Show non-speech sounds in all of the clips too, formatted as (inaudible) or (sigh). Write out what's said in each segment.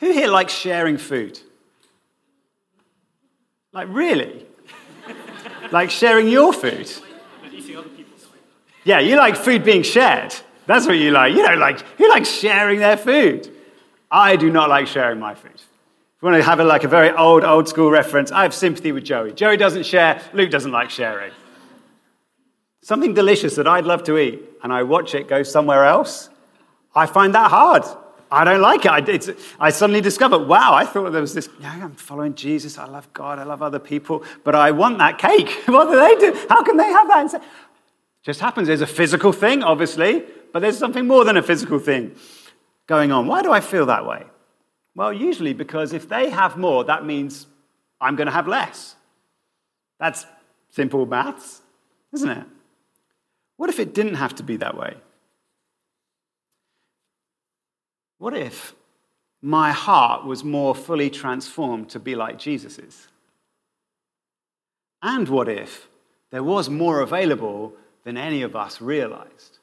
Who here likes sharing food? Like, really? like sharing your food? Yeah, you like food being shared. That's what you like. You don't like, who likes sharing their food. I do not like sharing my food. If you want to have a, like a very old, old school reference, I have sympathy with Joey. Joey doesn't share, Luke doesn't like sharing. Something delicious that I'd love to eat, and I watch it go somewhere else, I find that hard. I don't like it. I, I, suddenly discovered, wow, I thought there was this, yeah, I'm following Jesus. I love God. I love other people, but I want that cake. (laughs) what do they do? How can they have that? Just happens. There's a physical thing, obviously, but there's something more than a physical thing going on. Why do I feel that way? Well, usually because if they have more, that means I'm going to have less. That's simple maths, isn't it? What if it didn't have to be that way? What if my heart was more fully transformed to be like Jesus's? And what if there was more available than any of us realized?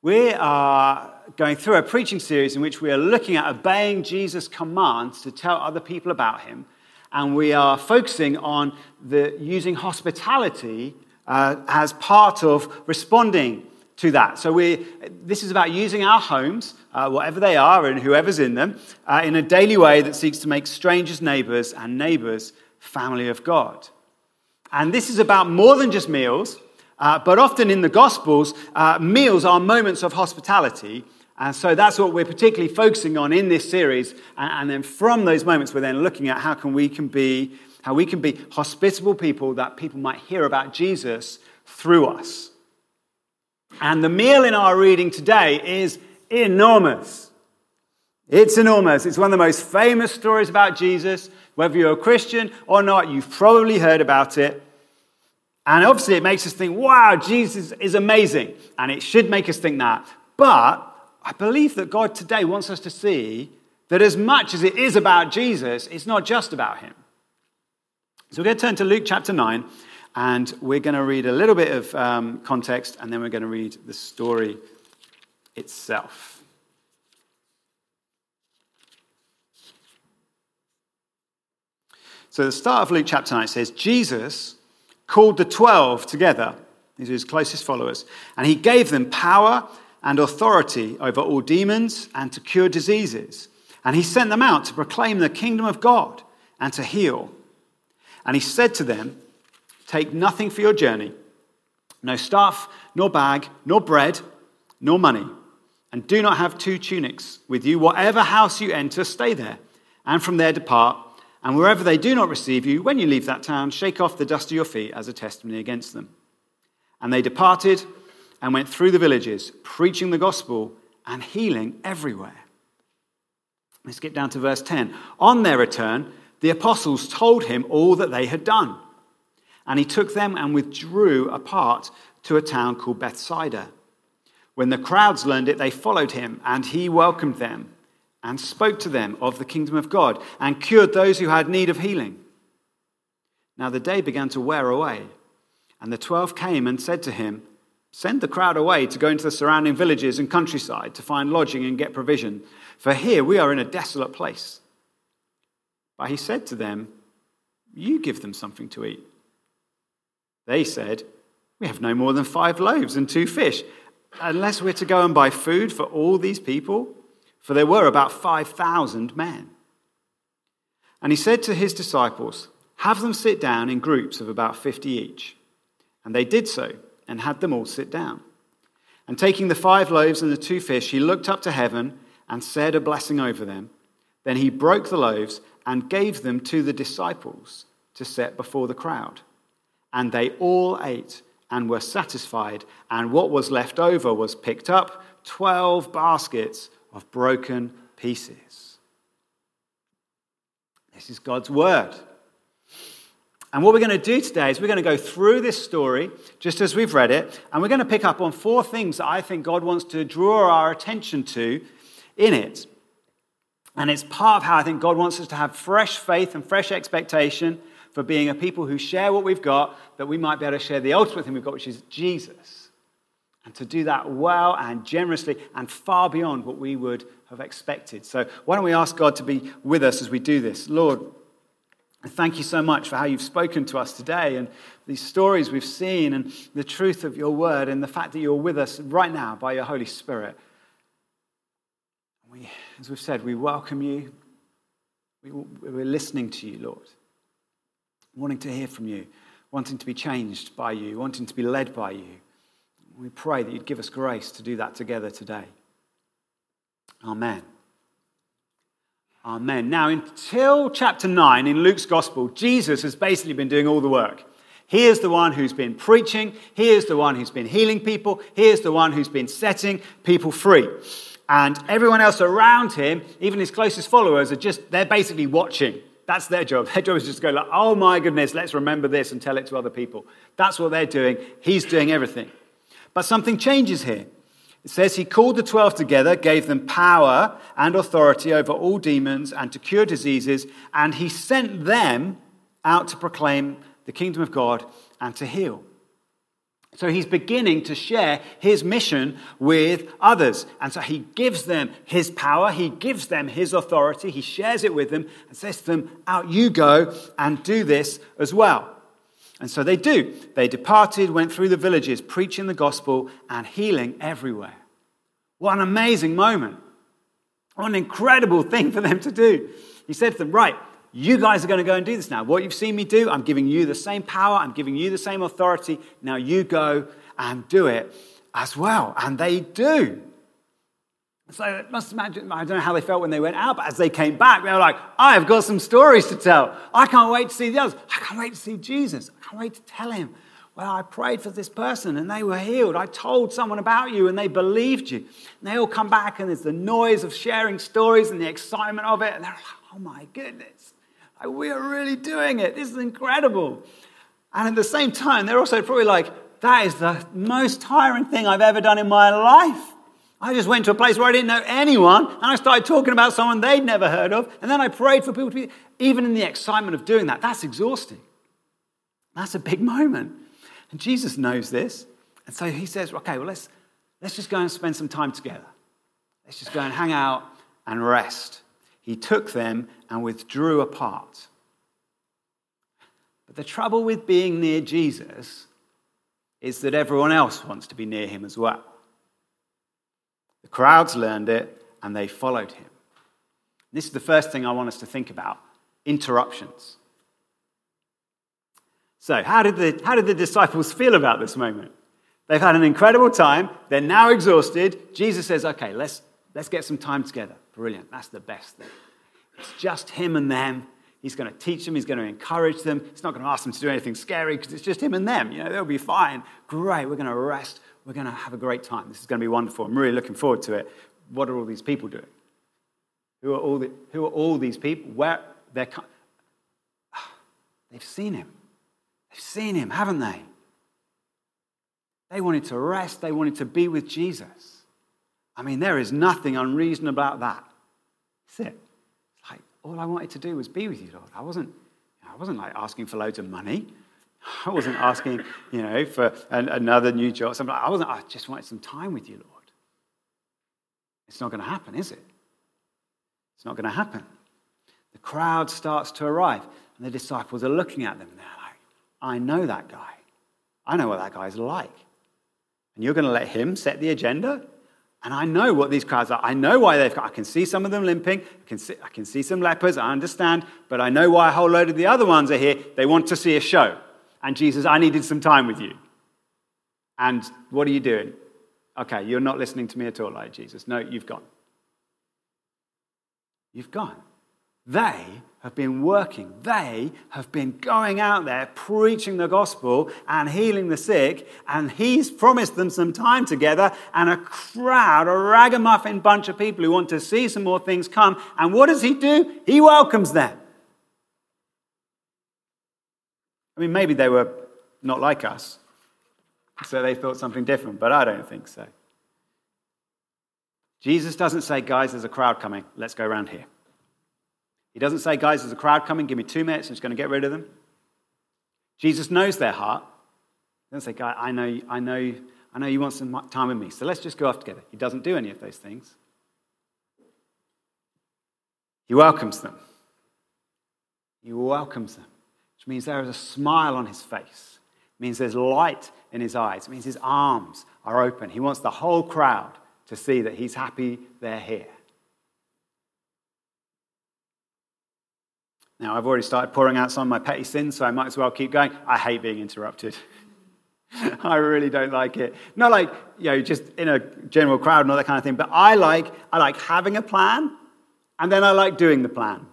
We are going through a preaching series in which we are looking at obeying Jesus' commands to tell other people about him. And we are focusing on the, using hospitality uh, as part of responding to that. So we, this is about using our homes, uh, whatever they are and whoever's in them, uh, in a daily way that seeks to make strangers neighbors and neighbors family of God. And this is about more than just meals, uh, but often in the Gospels, uh, meals are moments of hospitality. And so that's what we're particularly focusing on in this series. And, and then from those moments, we're then looking at how can we can be how we can be hospitable people that people might hear about Jesus through us. And the meal in our reading today is enormous. It's enormous. It's one of the most famous stories about Jesus. Whether you're a Christian or not, you've probably heard about it. And obviously, it makes us think, wow, Jesus is amazing. And it should make us think that. But I believe that God today wants us to see that as much as it is about Jesus, it's not just about him. So we're going to turn to Luke chapter 9. And we're going to read a little bit of um, context, and then we're going to read the story itself. So, the start of Luke chapter 9 says, Jesus called the 12 together, these are his closest followers, and he gave them power and authority over all demons and to cure diseases. And he sent them out to proclaim the kingdom of God and to heal. And he said to them, Take nothing for your journey no staff, nor bag, nor bread, nor money. And do not have two tunics with you. Whatever house you enter, stay there, and from there depart. And wherever they do not receive you, when you leave that town, shake off the dust of your feet as a testimony against them. And they departed and went through the villages, preaching the gospel and healing everywhere. Let's get down to verse 10. On their return, the apostles told him all that they had done. And he took them and withdrew apart to a town called Bethsaida. When the crowds learned it, they followed him, and he welcomed them and spoke to them of the kingdom of God and cured those who had need of healing. Now the day began to wear away, and the twelve came and said to him, Send the crowd away to go into the surrounding villages and countryside to find lodging and get provision, for here we are in a desolate place. But he said to them, You give them something to eat. They said, We have no more than five loaves and two fish, unless we're to go and buy food for all these people. For there were about 5,000 men. And he said to his disciples, Have them sit down in groups of about 50 each. And they did so, and had them all sit down. And taking the five loaves and the two fish, he looked up to heaven and said a blessing over them. Then he broke the loaves and gave them to the disciples to set before the crowd. And they all ate and were satisfied, and what was left over was picked up 12 baskets of broken pieces. This is God's word. And what we're going to do today is we're going to go through this story just as we've read it, and we're going to pick up on four things that I think God wants to draw our attention to in it. And it's part of how I think God wants us to have fresh faith and fresh expectation for being a people who share what we've got, that we might be able to share the ultimate thing we've got, which is Jesus. and to do that well and generously and far beyond what we would have expected. So, why don't we ask God to be with us as we do this? Lord, thank you so much for how you've spoken to us today and these stories we've seen and the truth of your word and the fact that you're with us right now by your Holy Spirit. We, as we've said, we welcome you. We, we're listening to you, Lord, wanting to hear from you, wanting to be changed by you, wanting to be led by you. We pray that you'd give us grace to do that together today. Amen. Amen. Now, until chapter 9 in Luke's gospel, Jesus has basically been doing all the work. He is the one who's been preaching. He is the one who's been healing people. He is the one who's been setting people free. And everyone else around him, even his closest followers, are just, they're basically watching. That's their job. Their job is just to go like, oh my goodness, let's remember this and tell it to other people. That's what they're doing. He's doing everything. But something changes here. It says he called the 12 together, gave them power and authority over all demons and to cure diseases, and he sent them out to proclaim the kingdom of God and to heal. So he's beginning to share his mission with others. And so he gives them his power, he gives them his authority, he shares it with them and says to them, Out you go and do this as well. And so they do. They departed, went through the villages, preaching the gospel and healing everywhere. What an amazing moment. What an incredible thing for them to do. He said to them, Right, you guys are going to go and do this now. What you've seen me do, I'm giving you the same power, I'm giving you the same authority. Now you go and do it as well. And they do. So it must imagine, I don't know how they felt when they went out, but as they came back, they were like, I have got some stories to tell. I can't wait to see the others. I can't wait to see Jesus. I can't wait to tell him. Well, I prayed for this person and they were healed. I told someone about you and they believed you. And they all come back and there's the noise of sharing stories and the excitement of it. And they're like, oh my goodness, we are really doing it. This is incredible. And at the same time, they're also probably like, that is the most tiring thing I've ever done in my life. I just went to a place where I didn't know anyone and I started talking about someone they'd never heard of. And then I prayed for people to be, even in the excitement of doing that, that's exhausting. That's a big moment. And Jesus knows this. And so he says, okay, well, let's, let's just go and spend some time together. Let's just go and hang out and rest. He took them and withdrew apart. But the trouble with being near Jesus is that everyone else wants to be near him as well. The crowds learned it and they followed him. This is the first thing I want us to think about interruptions. So, how did, the, how did the disciples feel about this moment? They've had an incredible time. They're now exhausted. Jesus says, okay, let's, let's get some time together. Brilliant. That's the best thing. It's just him and them. He's going to teach them. He's going to encourage them. He's not going to ask them to do anything scary because it's just him and them. You know, they'll be fine. Great. We're going to rest. We're going to have a great time. This is going to be wonderful. I'm really looking forward to it. What are all these people doing? Who are all, the, who are all these people? Where they're, (sighs) they've seen him. They've seen him, haven't they? They wanted to rest. They wanted to be with Jesus. I mean, there is nothing unreasonable about that. That's it. It's like all I wanted to do was be with you, Lord. I wasn't, I wasn't like asking for loads of money. (laughs) I wasn't asking, you know, for an, another new job. Something I wasn't. I just wanted some time with you, Lord. It's not going to happen, is it? It's not going to happen. The crowd starts to arrive, and the disciples are looking at them. And they're like, "I know that guy. I know what that guy's like. And you're going to let him set the agenda." And I know what these crowds are. I know why they've got, I can see some of them limping. I can, see, I can see some lepers. I understand. But I know why a whole load of the other ones are here. They want to see a show. And Jesus, I needed some time with you. And what are you doing? Okay, you're not listening to me at all, like Jesus. No, you've gone. You've gone. They have been working. They have been going out there preaching the gospel and healing the sick. And he's promised them some time together and a crowd, a ragamuffin bunch of people who want to see some more things come. And what does he do? He welcomes them. I mean, maybe they were not like us, so they thought something different, but I don't think so. Jesus doesn't say, guys, there's a crowd coming, let's go around here. He doesn't say, guys, there's a crowd coming, give me two minutes, I'm just going to get rid of them. Jesus knows their heart. He doesn't say, guys, I know, I know, I know you want some time with me, so let's just go off together. He doesn't do any of those things. He welcomes them. He welcomes them, which means there is a smile on his face. It means there's light in his eyes. It means his arms are open. He wants the whole crowd to see that he's happy they're here. Now, I've already started pouring out some of my petty sins, so I might as well keep going. I hate being interrupted. (laughs) I really don't like it. Not like, you know, just in a general crowd and all that kind of thing, but I like, I like having a plan, and then I like doing the plan.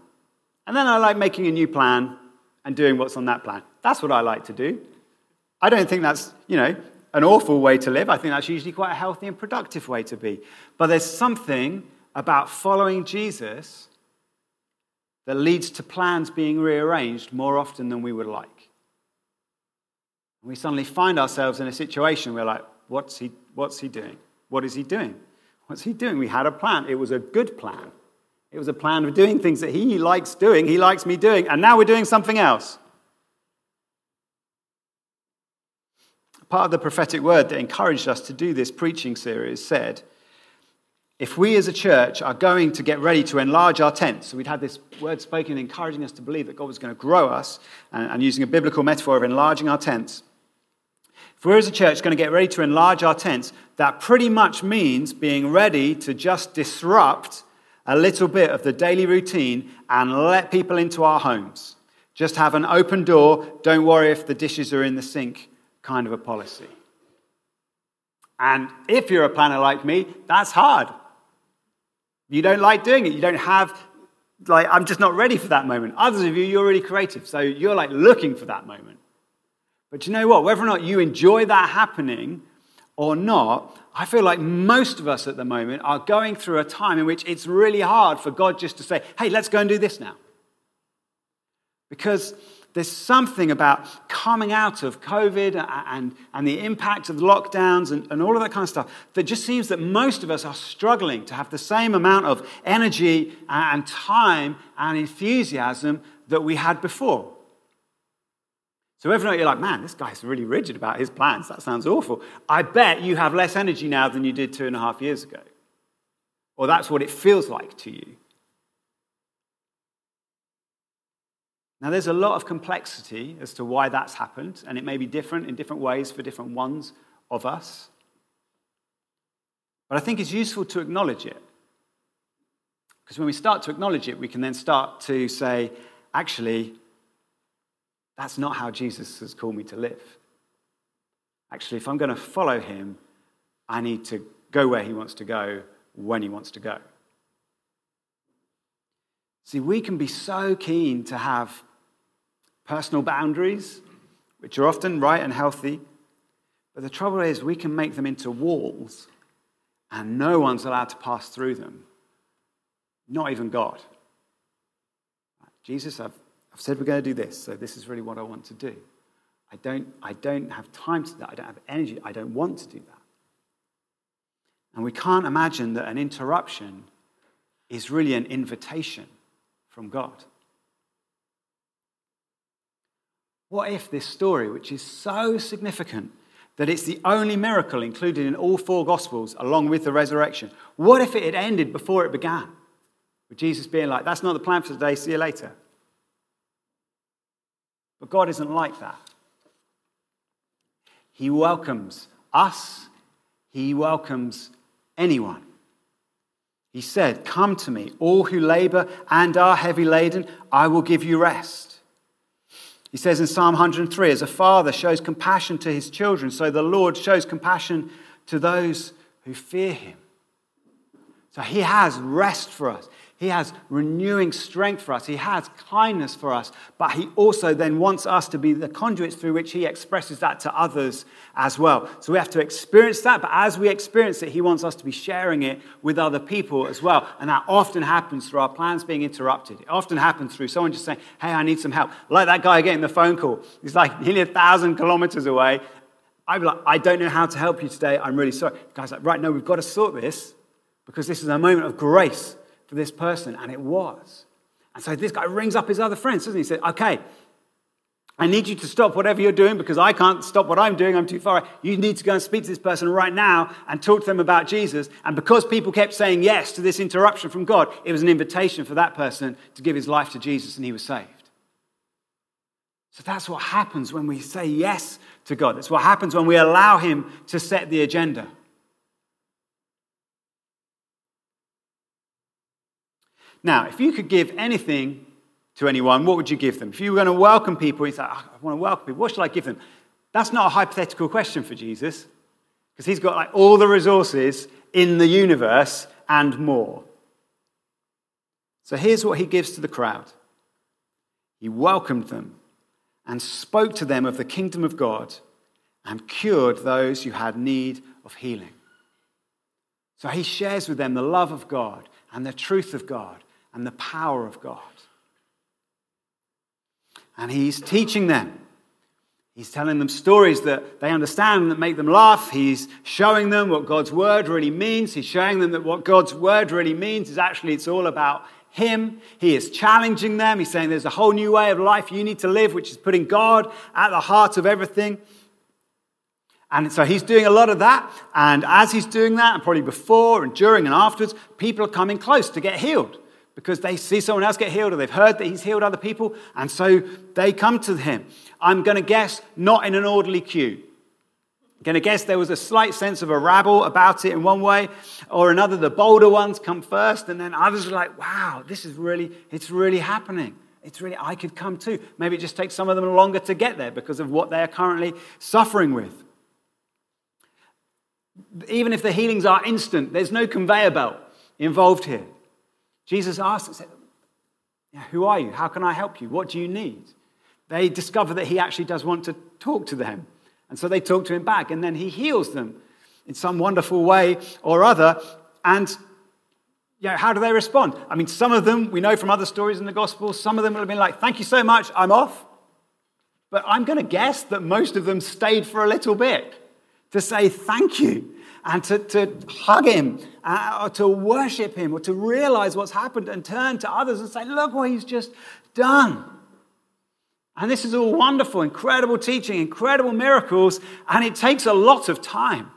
And then I like making a new plan and doing what's on that plan. That's what I like to do. I don't think that's, you know, an awful way to live. I think that's usually quite a healthy and productive way to be. But there's something about following Jesus that leads to plans being rearranged more often than we would like. We suddenly find ourselves in a situation where, like, what's he, what's he doing? What is he doing? What's he doing? We had a plan. It was a good plan. It was a plan of doing things that he likes doing, he likes me doing, and now we're doing something else. Part of the prophetic word that encouraged us to do this preaching series said, if we as a church are going to get ready to enlarge our tents, so we'd had this word spoken encouraging us to believe that God was going to grow us, and, and using a biblical metaphor of enlarging our tents. If we're as a church going to get ready to enlarge our tents, that pretty much means being ready to just disrupt a little bit of the daily routine and let people into our homes. Just have an open door, don't worry if the dishes are in the sink kind of a policy. And if you're a planner like me, that's hard. You don't like doing it. You don't have, like, I'm just not ready for that moment. Others of you, you're really creative. So you're like looking for that moment. But you know what? Whether or not you enjoy that happening or not, I feel like most of us at the moment are going through a time in which it's really hard for God just to say, hey, let's go and do this now. Because there's something about coming out of COVID and, and the impact of lockdowns and, and all of that kind of stuff that just seems that most of us are struggling to have the same amount of energy and time and enthusiasm that we had before. So every night you're like, man, this guy's really rigid about his plans. That sounds awful. I bet you have less energy now than you did two and a half years ago. Or that's what it feels like to you. Now, there's a lot of complexity as to why that's happened, and it may be different in different ways for different ones of us. But I think it's useful to acknowledge it. Because when we start to acknowledge it, we can then start to say, actually, that's not how Jesus has called me to live. Actually, if I'm going to follow him, I need to go where he wants to go when he wants to go. See, we can be so keen to have personal boundaries, which are often right and healthy. But the trouble is, we can make them into walls, and no one's allowed to pass through them, not even God. Jesus, I've, I've said we're going to do this, so this is really what I want to do. I don't, I don't have time to that. I don't have energy. I don't want to do that. And we can't imagine that an interruption is really an invitation from God. What if this story, which is so significant that it's the only miracle included in all four Gospels along with the resurrection, what if it had ended before it began? With Jesus being like, that's not the plan for today, see you later. But God isn't like that. He welcomes us, He welcomes anyone. He said, Come to me, all who labor and are heavy laden, I will give you rest. He says in Psalm 103 As a father shows compassion to his children, so the Lord shows compassion to those who fear him. So he has rest for us. He has renewing strength for us. He has kindness for us. But He also then wants us to be the conduits through which He expresses that to others as well. So we have to experience that. But as we experience it, He wants us to be sharing it with other people as well. And that often happens through our plans being interrupted. It often happens through someone just saying, Hey, I need some help. Like that guy getting the phone call. He's like (laughs) nearly a thousand kilometers away. I'd be like, I don't know how to help you today. I'm really sorry. The guy's like, Right, no, we've got to sort this because this is a moment of grace for this person, and it was. And so this guy rings up his other friends, doesn't he? He said, Okay, I need you to stop whatever you're doing because I can't stop what I'm doing. I'm too far. You need to go and speak to this person right now and talk to them about Jesus. And because people kept saying yes to this interruption from God, it was an invitation for that person to give his life to Jesus and he was saved. So that's what happens when we say yes to God. That's what happens when we allow him to set the agenda. Now, if you could give anything to anyone, what would you give them? If you were going to welcome people, you say, oh, I want to welcome people, what should I give them? That's not a hypothetical question for Jesus, because he's got like all the resources in the universe and more. So here's what he gives to the crowd He welcomed them and spoke to them of the kingdom of God and cured those who had need of healing. So he shares with them the love of God and the truth of God and the power of God and he's teaching them. He's telling them stories that they understand and that make them laugh. He's showing them what God's word really means. He's showing them that what God's word really means is actually it's all about him. He is challenging them. He's saying there's a whole new way of life you need to live, which is putting God at the heart of everything. And so he's doing a lot of that. And as he's doing that, and probably before and during and afterwards, people are coming close to get healed because they see someone else get healed or they've heard that he's healed other people, and so they come to him. I'm going to guess not in an orderly queue. I'm going to guess there was a slight sense of a rabble about it in one way or another. The bolder ones come first, and then others are like, wow, this is really, it's really happening. It's really, I could come too. Maybe it just takes some of them longer to get there because of what they are currently suffering with. Even if the healings are instant, there's no conveyor belt involved here. Jesus said, Who are you? How can I help you? What do you need? They discover that he actually does want to talk to them. And so they talk to him back, and then he heals them in some wonderful way or other. And you know, how do they respond? I mean, some of them, we know from other stories in the Gospel, some of them will have been like, Thank you so much, I'm off. But I'm going to guess that most of them stayed for a little bit to say thank you and to, to hug him uh, or to worship him or to realize what's happened and turn to others and say, Look what he's just done. And this is all wonderful, incredible teaching, incredible miracles, and it takes a lot of time.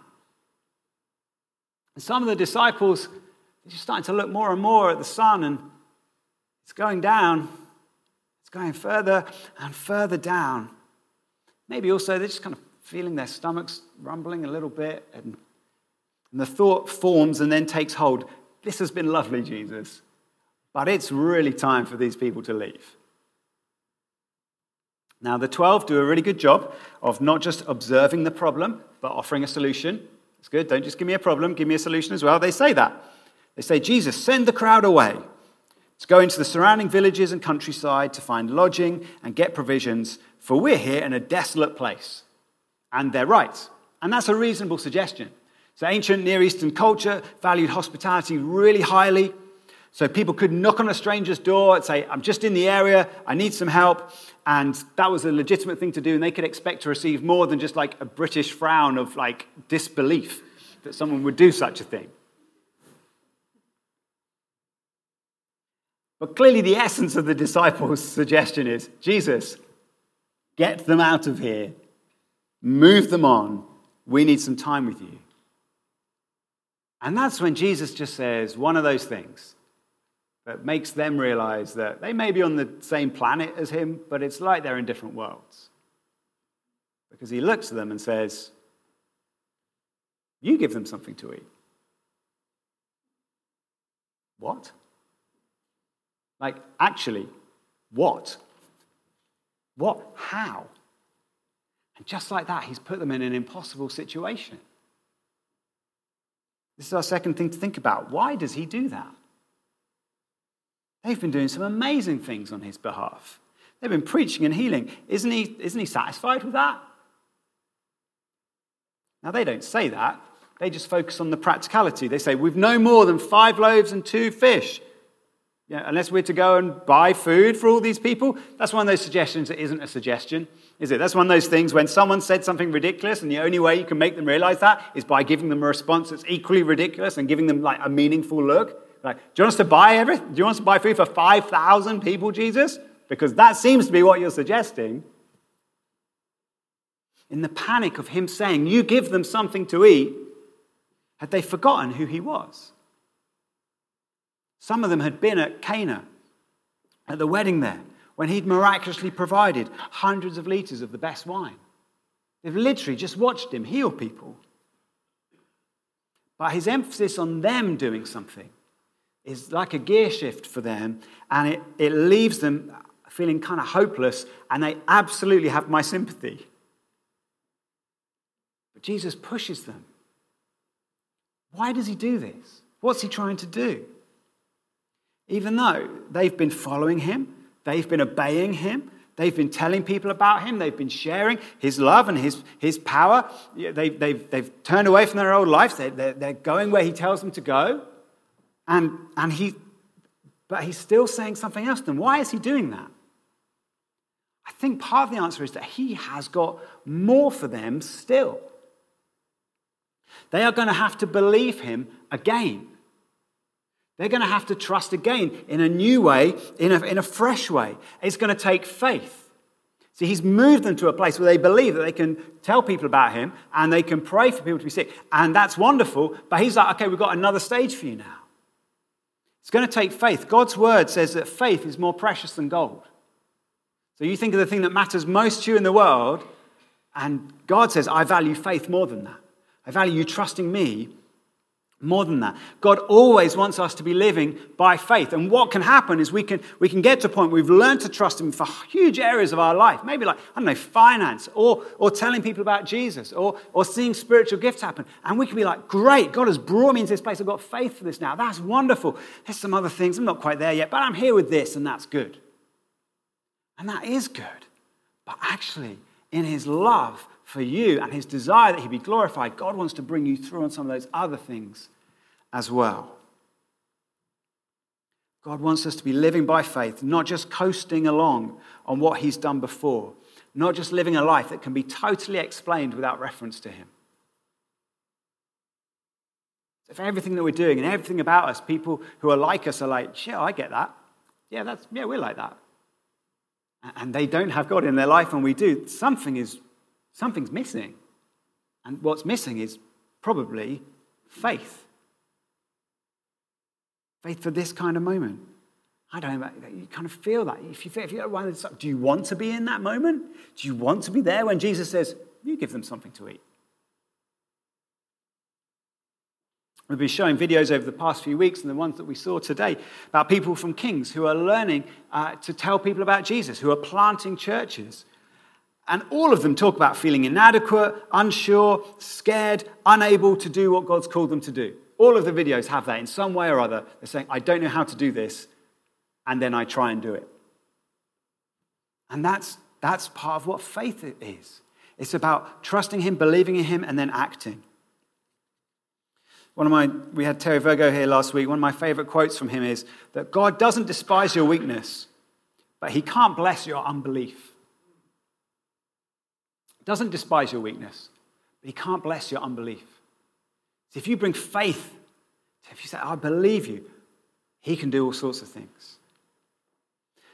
And some of the disciples are just starting to look more and more at the sun, and it's going down. It's going further and further down. Maybe also they're just kind of feeling their stomachs rumbling a little bit and and the thought forms and then takes hold. This has been lovely, Jesus, but it's really time for these people to leave. Now, the 12 do a really good job of not just observing the problem, but offering a solution. It's good. Don't just give me a problem, give me a solution as well. They say that. They say, Jesus, send the crowd away. Let's go into the surrounding villages and countryside to find lodging and get provisions, for we're here in a desolate place. And their rights. And that's a reasonable suggestion. So, ancient Near Eastern culture valued hospitality really highly. So, people could knock on a stranger's door and say, I'm just in the area, I need some help. And that was a legitimate thing to do. And they could expect to receive more than just like a British frown of like disbelief that someone would do such a thing. But clearly, the essence of the disciples' (laughs) suggestion is Jesus, get them out of here, move them on. We need some time with you. And that's when Jesus just says one of those things that makes them realize that they may be on the same planet as him, but it's like they're in different worlds. Because he looks at them and says, You give them something to eat. What? Like, actually, what? What? How? And just like that, he's put them in an impossible situation. This is our second thing to think about. Why does he do that? They've been doing some amazing things on his behalf. They've been preaching and healing. Isn't he, isn't he satisfied with that? Now, they don't say that. They just focus on the practicality. They say, We've no more than five loaves and two fish. Yeah, unless we're to go and buy food for all these people. That's one of those suggestions that isn't a suggestion is it? That's one of those things when someone said something ridiculous, and the only way you can make them realize that is by giving them a response that's equally ridiculous and giving them like a meaningful look. Like, do you want us to buy everything? Do you want us to buy food for 5,000 people, Jesus? Because that seems to be what you're suggesting. in the panic of him saying, You give them something to eat, had they forgotten who he was? Some of them had been at Cana, at the wedding there, when he'd miraculously provided hundreds of litres of the best wine. They've literally just watched him heal people. But his emphasis on them doing something is like a gear shift for them, and it, it leaves them feeling kind of hopeless, and they absolutely have my sympathy. But Jesus pushes them. Why does he do this? What's he trying to do? Even though they've been following him, they've been obeying him, they've been telling people about him, they've been sharing his love and his, his power, they, they've, they've turned away from their old lives, they, they're, they're going where he tells them to go. And, and he, but he's still saying something else. Then why is he doing that? I think part of the answer is that he has got more for them still. They are going to have to believe him again. They're going to have to trust again in a new way, in a, in a fresh way. It's going to take faith. See, he's moved them to a place where they believe that they can tell people about him and they can pray for people to be sick. And that's wonderful. But he's like, okay, we've got another stage for you now. It's going to take faith. God's word says that faith is more precious than gold. So you think of the thing that matters most to you in the world, and God says, I value faith more than that. I value you trusting me more than that. God always wants us to be living by faith. And what can happen is we can, we can get to a point where we've learned to trust Him for huge areas of our life. Maybe like, I don't know, finance, or, or telling people about Jesus, or, or seeing spiritual gifts happen. And we can be like, great, God has brought me into this place. I've got faith for this now. That's wonderful. There's some other things. I'm not quite there yet, but I'm here with this, and that's good. And that is good. But actually, in His love for you and His desire that He be glorified, God wants to bring you through on some of those other things as well. God wants us to be living by faith, not just coasting along on what He's done before, not just living a life that can be totally explained without reference to Him. If everything that we're doing and everything about us, people who are like us are like, yeah, I get that. Yeah, that's, yeah, we're like that. And they don't have God in their life, and we do. Something is, something's missing. And what's missing is probably faith. Faith for this kind of moment. I don't know, you kind of feel that. If you, feel, if you do you want to be in that moment? Do you want to be there when Jesus says, You give them something to eat? We've been showing videos over the past few weeks and the ones that we saw today about people from Kings who are learning uh, to tell people about Jesus, who are planting churches. And all of them talk about feeling inadequate, unsure, scared, unable to do what God's called them to do. All of the videos have that in some way or other. They're saying, I don't know how to do this, and then I try and do it. And that's, that's part of what faith is it's about trusting Him, believing in Him, and then acting. One of my, we had Terry Virgo here last week. One of my favorite quotes from him is that God doesn't despise your weakness, but He can't bless your unbelief. Doesn't despise your weakness, but He can't bless your unbelief. So if you bring faith, if you say, I believe you, He can do all sorts of things.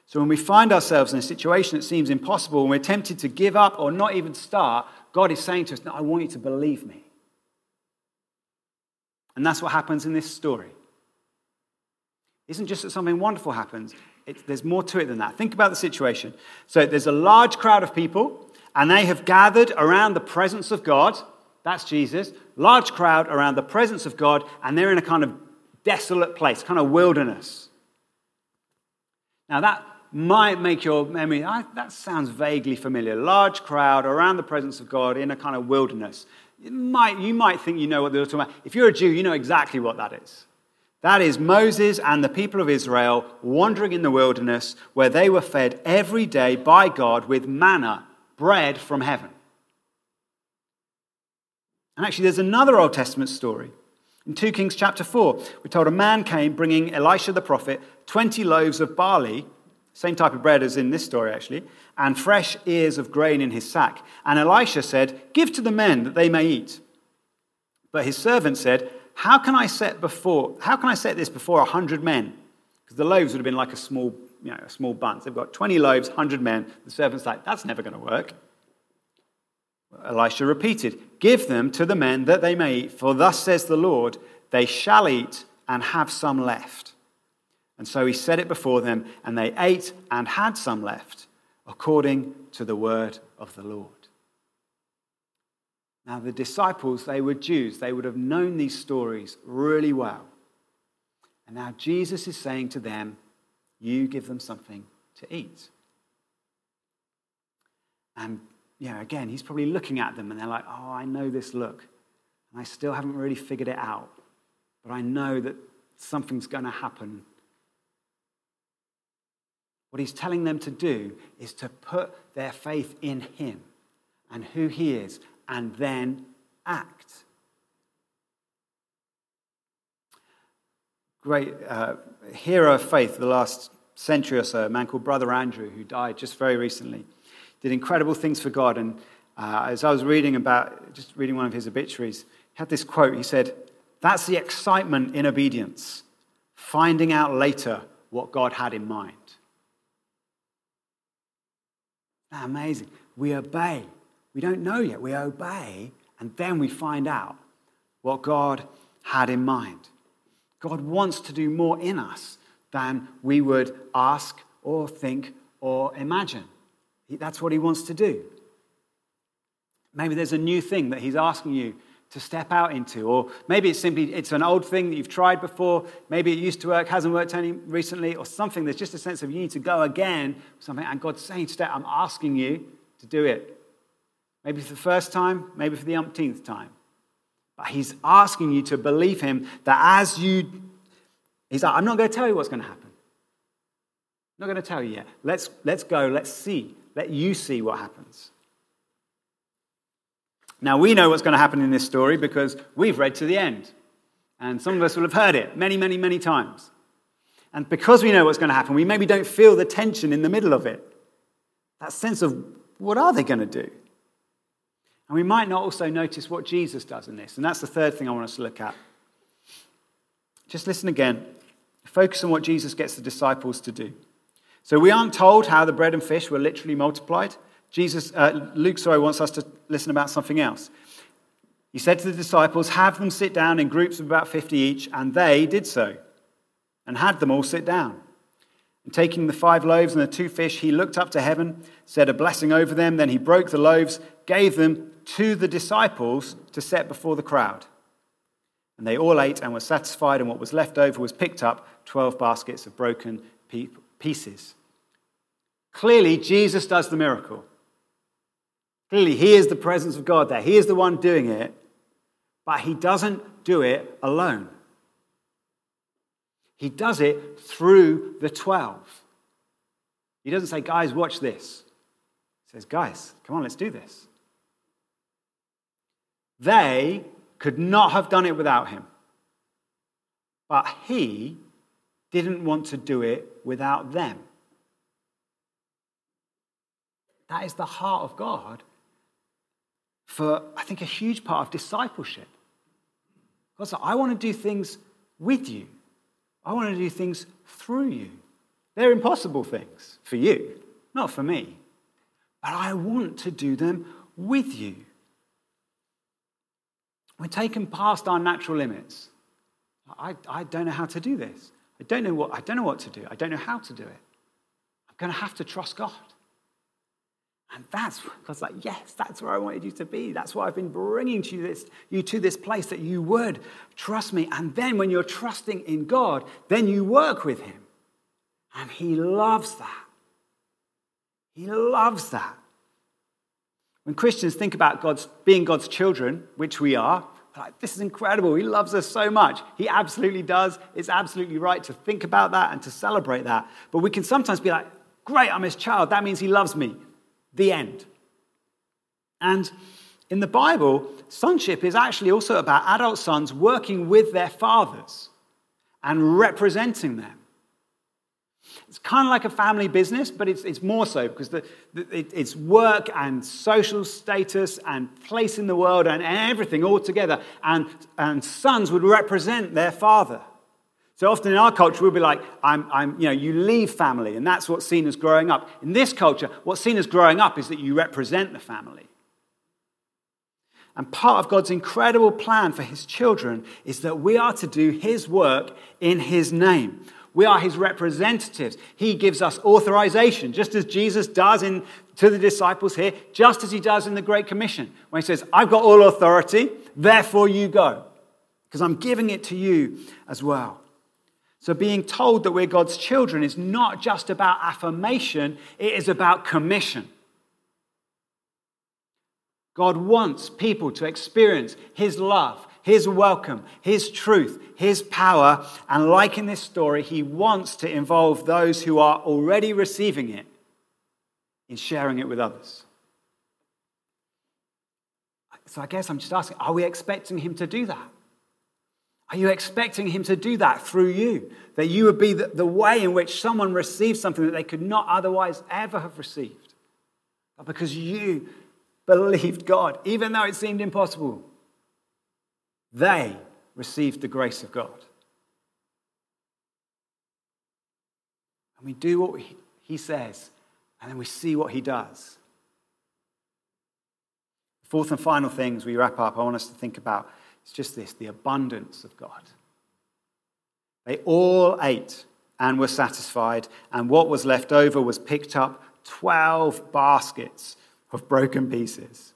So when we find ourselves in a situation that seems impossible and we're tempted to give up or not even start, God is saying to us, No, I want you to believe me. And that's what happens in this story. Isn't just that something wonderful happens, there's more to it than that. Think about the situation. So there's a large crowd of people, and they have gathered around the presence of God. That's Jesus. Large crowd around the presence of God, and they're in a kind of desolate place, kind of wilderness. Now, that might make your memory, ah, that sounds vaguely familiar. Large crowd around the presence of God in a kind of wilderness. Might, you might think you know what they're talking about. If you're a Jew, you know exactly what that is. That is Moses and the people of Israel wandering in the wilderness where they were fed every day by God with manna, bread from heaven. And actually, there's another Old Testament story. In 2 Kings chapter 4, we're told a man came bringing Elisha the prophet 20 loaves of barley, same type of bread as in this story actually, and fresh ears of grain in his sack. And Elisha said, Give to the men that they may eat. But his servant said, How can I set before how can I set this before a hundred men? Because the loaves would have been like a small, you know, a small bunch. They've got 20 loaves, 100 men. The servant's like, that's never going to work. Elisha repeated, Give them to the men that they may eat, for thus says the Lord, they shall eat and have some left. And so he set it before them, and they ate and had some left, according to the word of the Lord. Now, the disciples, they were Jews. They would have known these stories really well. And now Jesus is saying to them, You give them something to eat. And yeah, again, he's probably looking at them and they're like, oh, I know this look. And I still haven't really figured it out. But I know that something's going to happen. What he's telling them to do is to put their faith in him and who he is and then act. Great uh, hero of faith the last century or so, a man called Brother Andrew, who died just very recently did incredible things for God. And uh, as I was reading about, just reading one of his obituaries, he had this quote. He said, That's the excitement in obedience, finding out later what God had in mind. Amazing? We obey. We don't know yet. We obey, and then we find out what God had in mind. God wants to do more in us than we would ask or think or imagine. That's what he wants to do. Maybe there's a new thing that he's asking you to step out into or maybe it's simply it's an old thing that you've tried before maybe it used to work hasn't worked any recently or something there's just a sense of you need to go again something and god's saying today i'm asking you to do it maybe for the first time maybe for the umpteenth time but he's asking you to believe him that as you he's like i'm not going to tell you what's going to happen i'm not going to tell you yet let's let's go let's see let you see what happens. Now, we know what's going to happen in this story because we've read to the end. And some of us will have heard it many, many, many times. And because we know what's going to happen, we maybe don't feel the tension in the middle of it. That sense of what are they going to do? And we might not also notice what Jesus does in this. And that's the third thing I want us to look at. Just listen again. Focus on what Jesus gets the disciples to do. So we aren't told how the bread and fish were literally multiplied. Jesus, uh, Luke, sorry, wants us to listen about something else. He said to the disciples, Have them sit down in groups of about 50 each, and they did so, and had them all sit down. And taking the five loaves and the two fish, he looked up to heaven, said a blessing over them, then he broke the loaves, gave them to the disciples to set before the crowd. And they all ate and were satisfied, and what was left over was picked up 12 baskets of broken pieces. Clearly, Jesus does the miracle. Clearly, he is the presence of God there. He is the one doing it, but he doesn't do it alone. He does it through the 12. He doesn't say, guys, watch this. He says, guys, come on, let's do this. They could not have done it without him, but he didn't want to do it without them. That is the heart of God for, I think, a huge part of discipleship. God's like, I want to do things with you, I want to do things through you. They're impossible things for you, not for me. But I want to do them with you. We're taken past our natural limits. I, I don't know how to do this. I don't know what I don't know what to do. I don't know how to do it. I'm going to have to trust God. And that's God's like, yes, that's where I wanted you to be. That's why I've been bringing to you, this, you to this place that you would trust me. And then when you're trusting in God, then you work with Him. And He loves that. He loves that. When Christians think about God's being God's children, which we are, like, this is incredible. He loves us so much. He absolutely does. It's absolutely right to think about that and to celebrate that. But we can sometimes be like, great, I'm his child. That means he loves me. The end. And in the Bible, sonship is actually also about adult sons working with their fathers and representing them. It's kind of like a family business, but it's, it's more so because the, the, it, it's work and social status and place in the world and, and everything all together. And, and sons would represent their father. So often in our culture, we'll be like, I'm, I'm, you know, you leave family, and that's what's seen as growing up. In this culture, what's seen as growing up is that you represent the family. And part of God's incredible plan for his children is that we are to do his work in his name. We are his representatives. He gives us authorization, just as Jesus does in, to the disciples here, just as he does in the Great Commission, when he says, I've got all authority, therefore you go, because I'm giving it to you as well. So, being told that we're God's children is not just about affirmation, it is about commission. God wants people to experience His love, His welcome, His truth, His power. And like in this story, He wants to involve those who are already receiving it in sharing it with others. So I guess I'm just asking are we expecting Him to do that? Are you expecting Him to do that through you? That you would be the, the way in which someone receives something that they could not otherwise ever have received? But because you believed God, even though it seemed impossible. They received the grace of God. And we do what he says, and then we see what he does. fourth and final thing as we wrap up, I want us to think about it's just this the abundance of God. They all ate and were satisfied, and what was left over was picked up 12 baskets of broken pieces.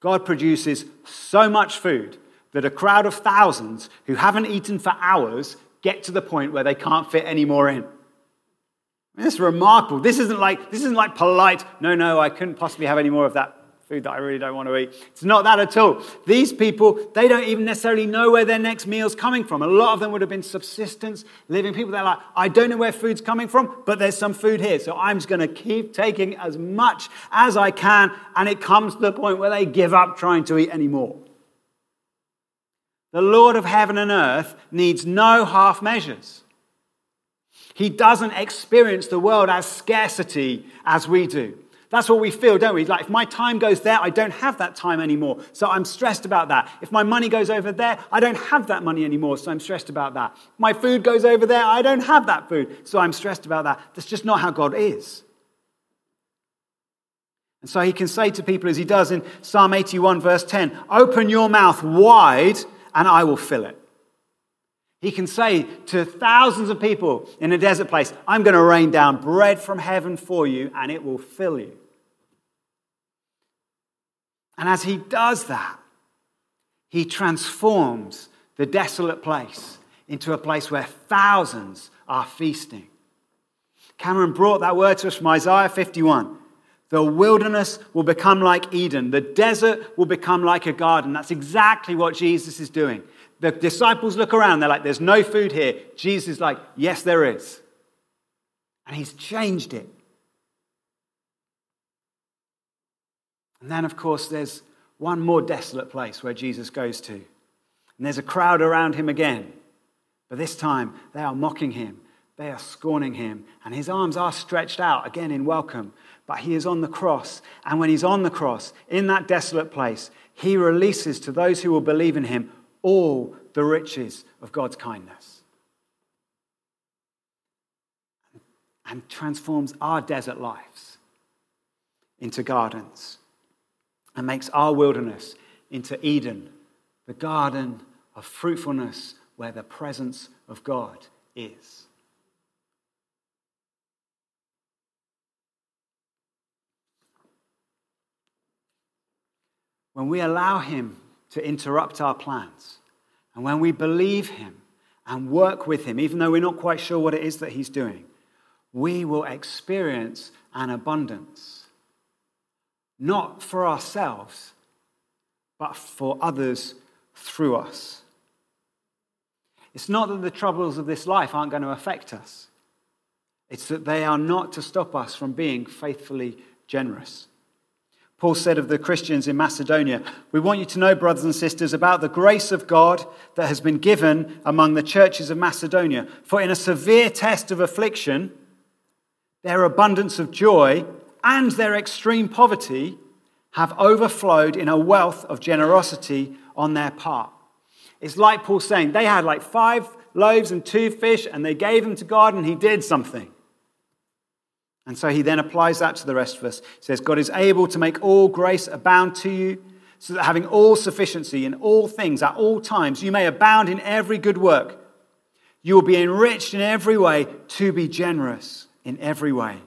God produces so much food that a crowd of thousands who haven't eaten for hours get to the point where they can't fit any more in. Is remarkable. This isn't like this isn't like polite. No, no, I couldn't possibly have any more of that food that I really don't want to eat. It's not that at all. These people, they don't even necessarily know where their next meal's coming from. A lot of them would have been subsistence living people. They're like, I don't know where food's coming from, but there's some food here. So I'm just going to keep taking as much as I can. And it comes to the point where they give up trying to eat anymore. The Lord of heaven and earth needs no half measures. He doesn't experience the world as scarcity as we do. That's what we feel, don't we? Like, if my time goes there, I don't have that time anymore. So I'm stressed about that. If my money goes over there, I don't have that money anymore. So I'm stressed about that. My food goes over there, I don't have that food. So I'm stressed about that. That's just not how God is. And so he can say to people, as he does in Psalm 81, verse 10, Open your mouth wide, and I will fill it. He can say to thousands of people in a desert place, I'm going to rain down bread from heaven for you, and it will fill you. And as he does that, he transforms the desolate place into a place where thousands are feasting. Cameron brought that word to us from Isaiah 51. The wilderness will become like Eden. The desert will become like a garden. That's exactly what Jesus is doing. The disciples look around, they're like, there's no food here. Jesus is like, yes, there is. And he's changed it. And then, of course, there's one more desolate place where Jesus goes to. And there's a crowd around him again. But this time, they are mocking him, they are scorning him, and his arms are stretched out again in welcome. But he is on the cross. And when he's on the cross, in that desolate place, he releases to those who will believe in him all the riches of God's kindness and transforms our desert lives into gardens and makes our wilderness into Eden, the garden of fruitfulness where the presence of God is. When we allow Him to interrupt our plans. And when we believe Him and work with Him, even though we're not quite sure what it is that He's doing, we will experience an abundance. Not for ourselves, but for others through us. It's not that the troubles of this life aren't going to affect us, it's that they are not to stop us from being faithfully generous. Paul said of the Christians in Macedonia, We want you to know, brothers and sisters, about the grace of God that has been given among the churches of Macedonia. For in a severe test of affliction, their abundance of joy and their extreme poverty have overflowed in a wealth of generosity on their part. It's like Paul saying they had like five loaves and two fish, and they gave them to God, and He did something. And so he then applies that to the rest of us. He says, God is able to make all grace abound to you, so that having all sufficiency in all things at all times, you may abound in every good work. You will be enriched in every way to be generous in every way,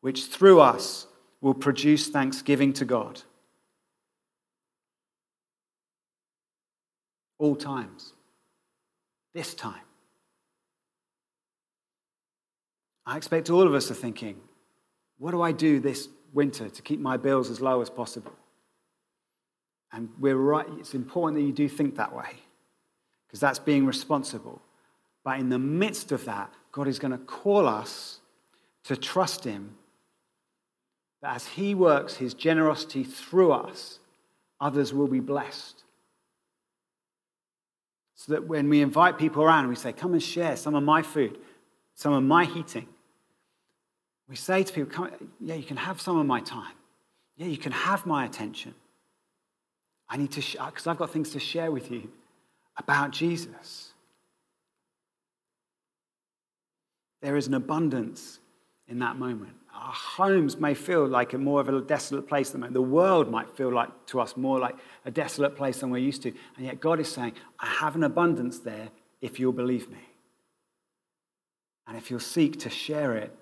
which through us will produce thanksgiving to God. All times. This time. I expect all of us are thinking, what do I do this winter to keep my bills as low as possible? And we're right, it's important that you do think that way, because that's being responsible. But in the midst of that, God is going to call us to trust Him that as He works His generosity through us, others will be blessed. So that when we invite people around, we say, Come and share some of my food, some of my heating. We say to people, Yeah, you can have some of my time. Yeah, you can have my attention. I need to, because I've got things to share with you about Jesus. There is an abundance in that moment. Our homes may feel like a more of a desolate place than the world might feel like to us more like a desolate place than we're used to. And yet God is saying, I have an abundance there if you'll believe me. And if you'll seek to share it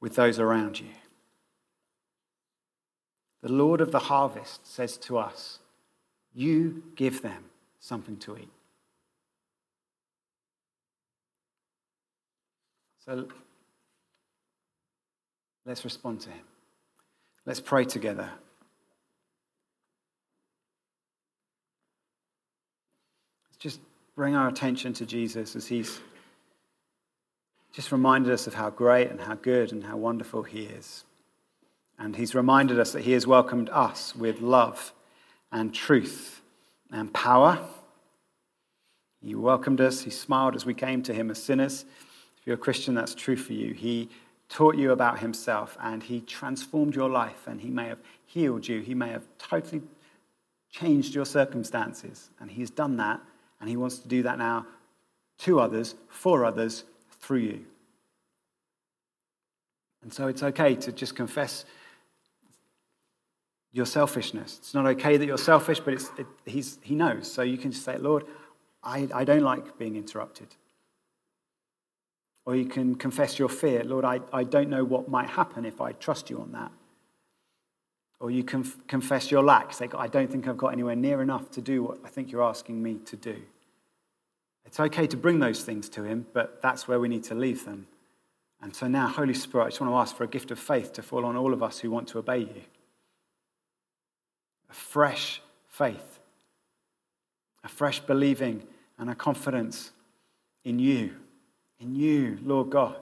with those around you. The Lord of the harvest says to us, You give them something to eat. So let's respond to him. Let's pray together. Let's just bring our attention to Jesus as he's just reminded us of how great and how good and how wonderful he is. And he's reminded us that he has welcomed us with love and truth and power. He welcomed us, he smiled as we came to him as sinners. If you're a Christian, that's true for you. He taught you about himself and he transformed your life and he may have healed you. He may have totally changed your circumstances. And he's done that and he wants to do that now to others, for others, through you. And so it's okay to just confess your selfishness. It's not okay that you're selfish, but it's, it, he knows. So you can just say, Lord, I, I don't like being interrupted. Or you can confess your fear. Lord, I, I don't know what might happen if I trust you on that. Or you can confess your lack. Say, I don't think I've got anywhere near enough to do what I think you're asking me to do. It's okay to bring those things to Him, but that's where we need to leave them. And so now, Holy Spirit, I just want to ask for a gift of faith to fall on all of us who want to obey you. A fresh faith, a fresh believing, and a confidence in you in you, Lord God.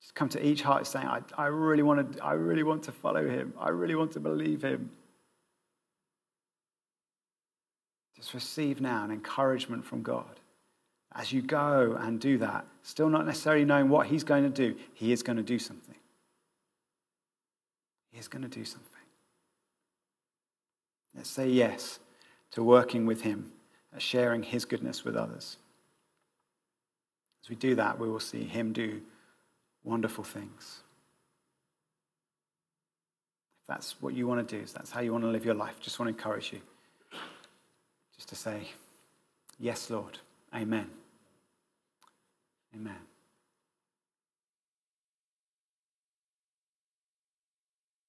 Just come to each heart saying, I, I, really want to, I really want to follow him. I really want to believe him. Just receive now an encouragement from God. As you go and do that, still not necessarily knowing what he's going to do, he is going to do something. He is going to do something. Let's say yes to working with him, uh, sharing his goodness with others. As we do that, we will see Him do wonderful things. If that's what you want to do, if that's how you want to live your life, just want to encourage you just to say, Yes, Lord. Amen. Amen.